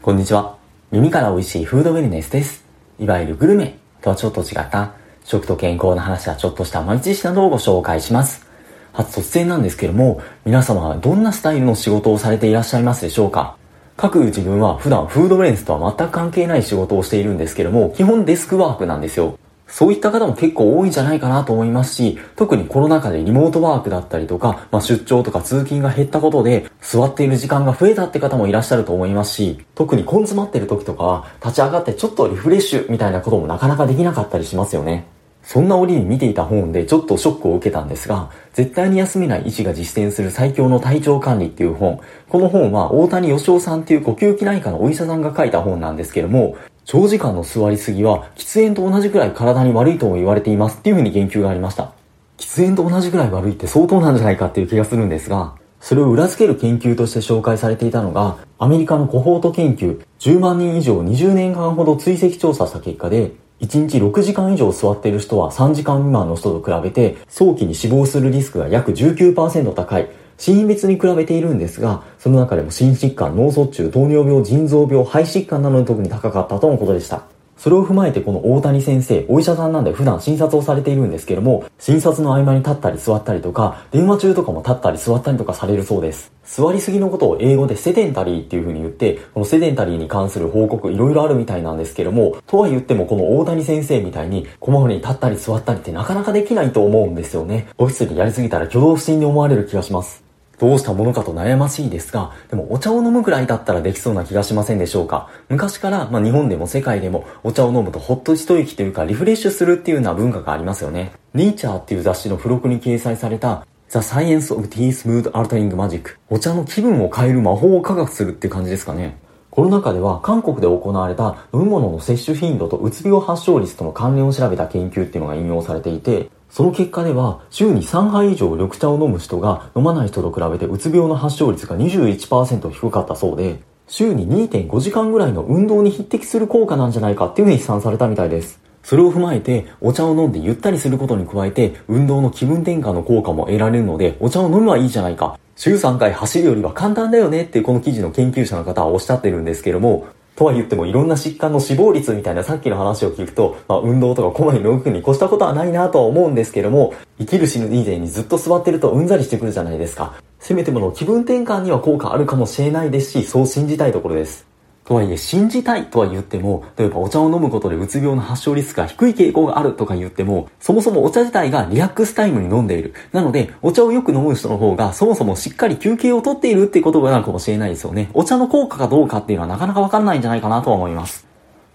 こんにちは。耳から美味しいフードウェルネスです。いわゆるグルメとはちょっと違った食と健康の話やちょっとした毎日知などをご紹介します。初突然なんですけども、皆様はどんなスタイルの仕事をされていらっしゃいますでしょうか？各自分は普段フードウェルネスとは全く関係ない仕事をしているんですけども、基本デスクワークなんですよ。そういった方も結構多いんじゃないかなと思いますし、特にコロナ禍でリモートワークだったりとか、まあ、出張とか通勤が減ったことで、座っている時間が増えたって方もいらっしゃると思いますし、特に根詰まってる時とかは、立ち上がってちょっとリフレッシュみたいなこともなかなかできなかったりしますよね。そんな折に見ていた本でちょっとショックを受けたんですが、絶対に休めない医師が実践する最強の体調管理っていう本。この本は大谷義夫さんっていう呼吸器内科のお医者さんが書いた本なんですけども、長時間の座りすぎは喫煙と同じくらい体に悪いとも言われていますっていうふうに言及がありました。喫煙と同じくらい悪いって相当なんじゃないかっていう気がするんですが、それを裏付ける研究として紹介されていたのが、アメリカのコホート研究、10万人以上20年間ほど追跡調査した結果で、1日6時間以上座っている人は3時間未満の人と比べて、早期に死亡するリスクが約19%高い、死因別に比べているんですが、その中でも心疾患、脳卒中、糖尿病、腎臓病、肺疾患などに特に高かったとのことでした。それを踏まえてこの大谷先生、お医者さんなんで普段診察をされているんですけども、診察の合間に立ったり座ったりとか、電話中とかも立ったり座ったりとかされるそうです。座りすぎのことを英語でセデンタリーっていう風に言って、このセデンタリーに関する報告いろいろあるみたいなんですけども、とは言ってもこの大谷先生みたいに、こまめに立ったり座ったりってなかなかできないと思うんですよね。オフィスにやりすぎたら挙動不審に思われる気がします。どうしたものかと悩ましいですが、でもお茶を飲むくらいだったらできそうな気がしませんでしょうか？昔から、まあ、日本でも世界でもお茶を飲むとほっと一息というかリフレッシュするっていうような文化がありますよね。ニーチャーっていう雑誌の付録に掲載された The Science of Tea Smooth Altering Magic お茶の気分を変える魔法を科学するって感じですかね。コロナ禍では韓国で行われた飲み物の摂取頻度とうつ病発症率との関連を調べた研究っていうのが引用されていて、その結果では、週に3杯以上緑茶を飲む人が飲まない人と比べてうつ病の発症率が21%低かったそうで、週に2.5時間ぐらいの運動に匹敵する効果なんじゃないかっていうふうに試算されたみたいです。それを踏まえて、お茶を飲んでゆったりすることに加えて、運動の気分転換の効果も得られるので、お茶を飲むはいいじゃないか。週3回走るよりは簡単だよねってこの記事の研究者の方はおっしゃってるんですけども、とは言ってもいろんな疾患の死亡率みたいなさっきの話を聞くと、まあ、運動とかこまめに動くに越したことはないなとは思うんですけども、生きる死ぬ以前にずっと座ってるとうんざりしてくるじゃないですか。せめてもの気分転換には効果あるかもしれないですし、そう信じたいところです。とはいえ、信じたいとは言っても、例えばお茶を飲むことでうつ病の発症リスクが低い傾向があるとか言っても、そもそもお茶自体がリラックスタイムに飲んでいる。なので、お茶をよく飲む人の方が、そもそもしっかり休憩をとっているっていうことなるかもしれないですよね。お茶の効果がどうかっていうのはなかなかわかんないんじゃないかなとは思います。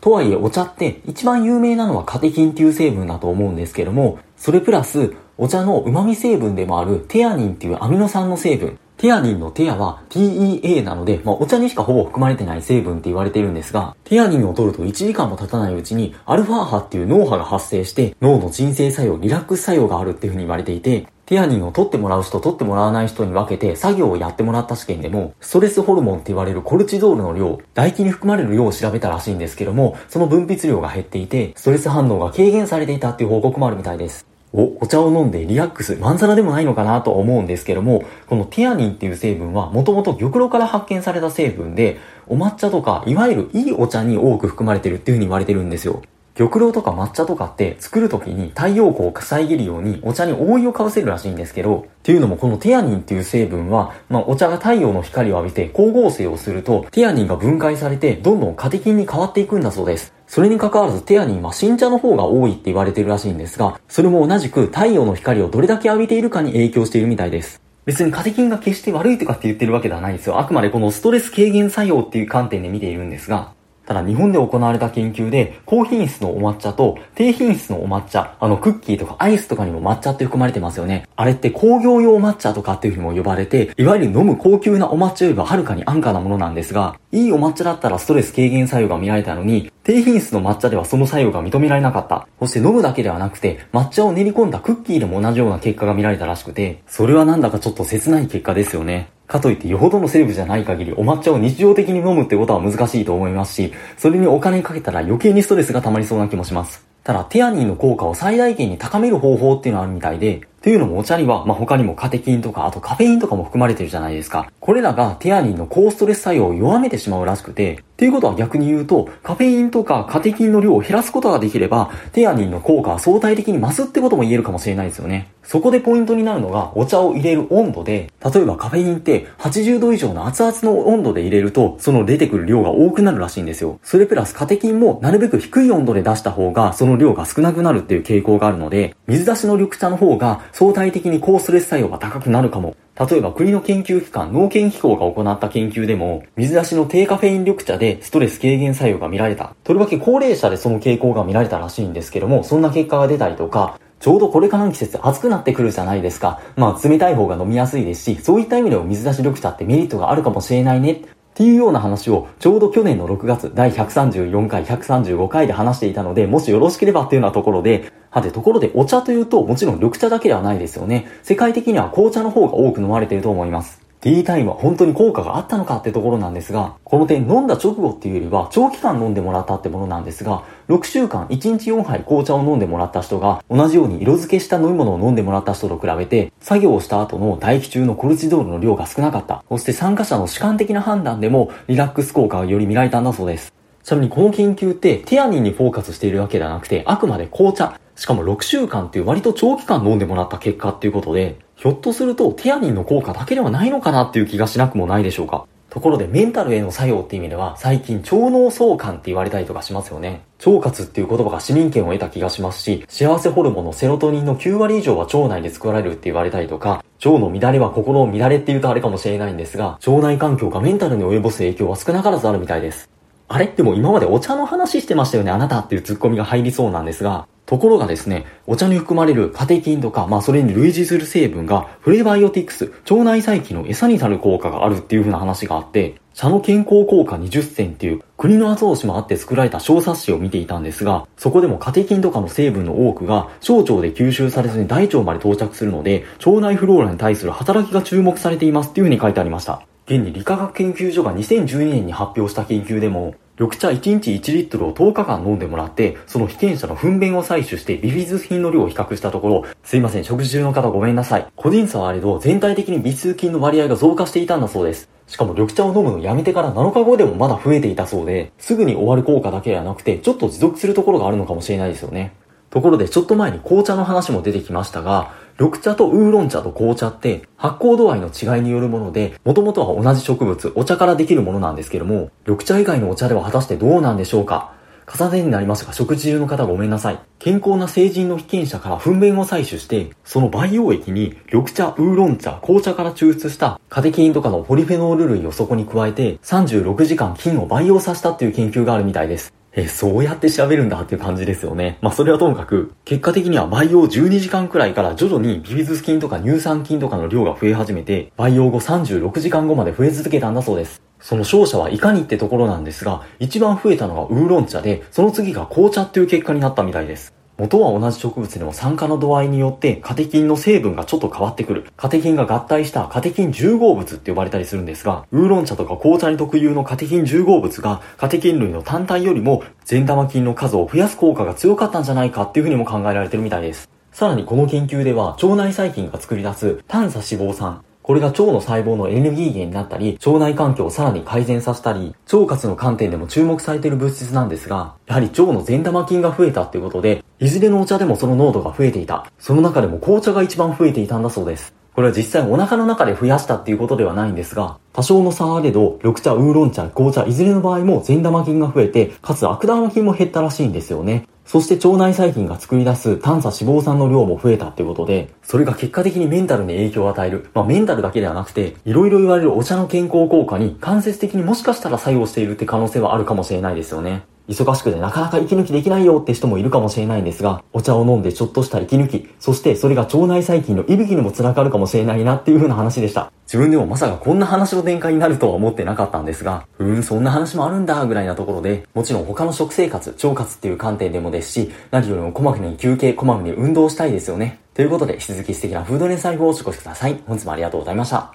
とはいえ、お茶って一番有名なのはカテキンっていう成分だと思うんですけども、それプラス、お茶の旨味成分でもあるテアニンっていうアミノ酸の成分。テアニンのテアは TEA なので、まあ、お茶にしかほぼ含まれてない成分って言われているんですが、テアニンを取ると1時間も経たないうちに、アルファ波っていう脳波が発生して、脳の鎮静作用、リラックス作用があるっていうふうに言われていて、テアニンを取ってもらう人、取ってもらわない人に分けて作業をやってもらった試験でも、ストレスホルモンって言われるコルチゾールの量、唾液に含まれる量を調べたらしいんですけども、その分泌量が減っていて、ストレス反応が軽減されていたっていう報告もあるみたいです。お、お茶を飲んでリラックス、まんざらでもないのかなと思うんですけども、このティアニンっていう成分はもともと玉露から発見された成分で、お抹茶とか、いわゆるいいお茶に多く含まれてるっていう風に言われてるんですよ。玉露とか抹茶とかって作る時に太陽光を遮るようにお茶に覆いをかぶせるらしいんですけど、っていうのもこのテアニンっていう成分は、まあお茶が太陽の光を浴びて光合成をすると、テアニンが分解されてどんどんカテキンに変わっていくんだそうです。それに関わらずテアニンは新茶の方が多いって言われてるらしいんですが、それも同じく太陽の光をどれだけ浴びているかに影響しているみたいです。別にカテキンが決して悪いとかって言ってるわけではないんですよ。あくまでこのストレス軽減作用っていう観点で見ているんですが、ただ日本で行われた研究で、高品質のお抹茶と低品質のお抹茶、あのクッキーとかアイスとかにも抹茶って含まれてますよね。あれって工業用抹茶とかっていうふうにも呼ばれて、いわゆる飲む高級なお抹茶よりははるかに安価なものなんですが、いいお抹茶だったらストレス軽減作用が見られたのに、低品質の抹茶ではその作用が認められなかった。そして飲むだけではなくて、抹茶を練り込んだクッキーでも同じような結果が見られたらしくて、それはなんだかちょっと切ない結果ですよね。かといってよほどのセレブじゃない限りお抹茶を日常的に飲むってことは難しいと思いますし、それにお金かけたら余計にストレスが溜まりそうな気もします。ただ、テアニンの効果を最大限に高める方法っていうのはあるみたいで、っていうのもお茶には、まあ、他にもカテキンとか、あとカフェインとかも含まれてるじゃないですか。これらがテアニンの高ストレス作用を弱めてしまうらしくて、っていうことは逆に言うと、カフェインとかカテキンの量を減らすことができれば、テアニンの効果は相対的に増すってことも言えるかもしれないですよね。そこでポイントになるのが、お茶を入れる温度で、例えばカフェインって80度以上の熱々の温度で入れると、その出てくる量が多くなるらしいんですよ。それプラスカテキンもなるべく低い温度で出した方が、その量が少なくなるっていう傾向があるので、水出しの緑茶の方が相対的に高ストレス作用が高くなるかも。例えば国の研究機関農研機構が行った研究でも、水出しの低カフェイン緑茶でストレス軽減作用が見られた。とりわけ高齢者でその傾向が見られたらしいんですけども、そんな結果が出たりとか、ちょうどこれからの季節暑くなってくるじゃないですか。まあ冷たい方が飲みやすいですし、そういった意味でも水出し緑茶ってメリットがあるかもしれないね。っていうような話をちょうど去年の6月第134回135回で話していたのでもしよろしければっていうようなところではてところでお茶というともちろん緑茶だけではないですよね。世界的には紅茶の方が多く飲まれていると思います。ティータイムは本当に効果があったのかってところなんですが、この点飲んだ直後っていうよりは長期間飲んでもらったってものなんですが、6週間1日4杯紅茶を飲んでもらった人が同じように色付けした飲み物を飲んでもらった人と比べて、作業をした後の唾液中のコルチゾールの量が少なかった。そして参加者の主観的な判断でもリラックス効果がより見られたんだそうです。ちなみにこの研究ってテアニンにフォーカスしているわけではなくて、あくまで紅茶、しかも6週間っていう割と長期間飲んでもらった結果っていうことで、ひょっとするとテアニンの効果だけではないのかなっていう気がしなくもないでしょうか。ところでメンタルへの作用っていう意味では最近腸脳相関って言われたりとかしますよね。腸活っていう言葉が市民権を得た気がしますし、幸せホルモンのセロトニンの9割以上は腸内で作られるって言われたりとか、腸の乱れは心の乱れって言うとあれかもしれないんですが、腸内環境がメンタルに及ぼす影響は少なからずあるみたいです。あれ？でも今までお茶の話してましたよね、あなたっていうツッコミが入りそうなんですが、ところがですね、お茶に含まれるカテキンとか、まあそれに類似する成分がフレバイオティクス、腸内細菌の餌になる効果があるっていう風な話があって、茶の健康効果20選っていう国の後押しもあって作られた小冊子を見ていたんですが、そこでもカテキンとかの成分の多くが小腸で吸収されずに大腸まで到着するので、腸内フローラに対する働きが注目されていますっていう風に書いてありました。現に理化学研究所が2012年に発表した研究でも、緑茶1日1リットルを10日間飲んでもらって、その被験者の糞便を採取してビフィズス菌の量を比較したところ、すいません、食事中の方ごめんなさい。個人差はあれど、全体的に微数菌の割合が増加していたんだそうです。しかも緑茶を飲むのやめてから7日後でもまだ増えていたそうで、すぐに終わる効果だけではなくて、ちょっと持続するところがあるのかもしれないですよね。ところでちょっと前に紅茶の話も出てきましたが、緑茶とウーロン茶と紅茶って発酵度合いの違いによるもので、もともとは同じ植物、お茶からできるものなんですけども、緑茶以外のお茶では果たしてどうなんでしょうか？重ねになりますが、食事中の方ごめんなさい。健康な成人の被験者から糞便を採取して、その培養液に緑茶、ウーロン茶、紅茶から抽出したカテキンとかのポリフェノール類をそこに加えて、36時間菌を培養させたっていう研究があるみたいです。え、そうやって調べるんだっていう感じですよね。まあそれはともかく、結果的には培養12時間くらいから徐々にビフィズス菌とか乳酸菌とかの量が増え始めて、培養後36時間後まで増え続けたんだそうです。その勝者はいかにってところなんですが、一番増えたのがウーロン茶で、その次が紅茶っていう結果になったみたいです。元は同じ植物でも酸化の度合いによってカテキンの成分がちょっと変わってくる。カテキンが合体したカテキン重合物って呼ばれたりするんですが、ウーロン茶とか紅茶に特有のカテキン重合物がカテキン類の単体よりも善玉菌の数を増やす効果が強かったんじゃないかっていうふうにも考えられてるみたいです。さらにこの研究では腸内細菌が作り出す短鎖脂肪酸、これが腸の細胞のエネルギー源になったり、腸内環境をさらに改善させたり、腸活の観点でも注目されている物質なんですが、やはり腸の善玉菌が増えたっていうことで、いずれのお茶でもその濃度が増えていた。その中でも紅茶が一番増えていたんだそうです。これは実際お腹の中で増やしたっていうことではないんですが、多少の差あれど、緑茶、ウーロン茶、紅茶、いずれの場合も善玉菌が増えて、かつ悪玉菌も減ったらしいんですよね。そして腸内細菌が作り出す炭鎖脂肪酸の量も増えたってことで、それが結果的にメンタルに影響を与える。まあメンタルだけではなくて、いろいろ言われるお茶の健康効果に間接的にもしかしたら作用しているって可能性はあるかもしれないですよね。忙しくてなかなか息抜きできないよって人もいるかもしれないんですが、お茶を飲んでちょっとした息抜き、そしてそれが腸内細菌の息吹にも繋がるかもしれないなっていう風な話でした。自分でもまさかこんな話の展開になるとは思ってなかったんですが、うーん、そんな話もあるんだ、ぐらいなところで、もちろん他の食生活、腸活っていう観点でもですし、何よりもこまめに休憩、こまめに運動したいですよね。ということで、引き続き素敵なフードレン財布をお過ごしください。本日もありがとうございました。